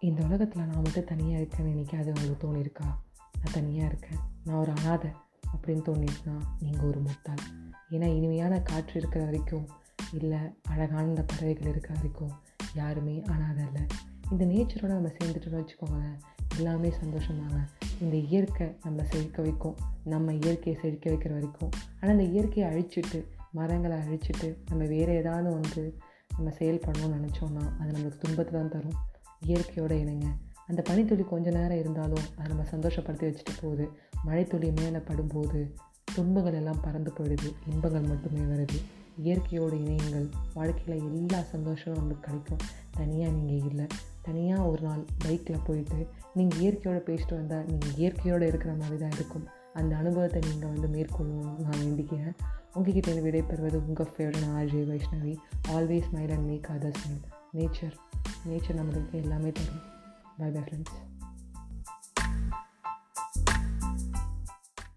இந்த உலகத்தில் நான் மட்டும் தனியாக இருக்கேன்னு நினைக்காது உங்களுக்கு தோணியிருக்கா? நான் தனியாக இருக்கேன். நான் ஒரு அனாதை அப்படின்னு தோணிருக்குன்னா நீங்கள் ஒரு முட்டாள். ஏன்னா இனிமையான காற்று இருக்கிற வரைக்கும் இல்லை அழகான இந்த பறவைகள் இருக்கிற வரைக்கும் யாருமே அனாதை இல்லை. இந்த நேச்சரோட நம்ம சேர்ந்துட்டோம்னு வச்சுக்கோங்களேன் எல்லாமே சந்தோஷமாங்க. இந்த இயற்கை நம்ம செழிக்க வைக்கும். நம்ம இயற்கையை செழிக்க வைக்கிற வரைக்கும். ஆனால் இந்த இயற்கையை அழிச்சிட்டு மரங்களை அழிச்சிட்டு நம்ம வேறு ஏதாவது வந்து நம்ம செயல்படணும்னு நினச்சோன்னா அது நம்மளுக்கு துன்பத்தை தான் தரும். இயற்கையோட இணைங்க. அந்த பனித்துளி கொஞ்ச நேரம் இருந்தாலும் அது நம்ம சந்தோஷப்படுத்தி வச்சுட்டு போகுது. மழைத்துளி மேலே படும்போது துன்பங்கள் எல்லாம் பறந்து போயிடுது. இன்பங்கள் மட்டுமே வருது. இயற்கையோடு இணையுங்கள். வாழ்க்கையில் எல்லா சந்தோஷமும் நமக்கு கிடைக்கும். தனியாக நீங்கள் இல்லை. தனியாக ஒரு நாள் பைக்கில் போயிட்டு நீங்கள் இயற்கையோடு பேசிட்டு வந்தால் நீங்கள் இயற்கையோடு இருக்கிற மாதிரி தான் இருக்கும். அந்த அனுபவத்தை நீங்கள் வந்து மேற்கொள்ளணும்னு நான் வேண்டிக்கிறேன். உங்ககிட்ட விடைபெறுவது உங்கள் favourite RJ Vaishnavi. Always smile and make other smile nature nature நம்மளுக்கு எல்லாமே தரும். By bye friends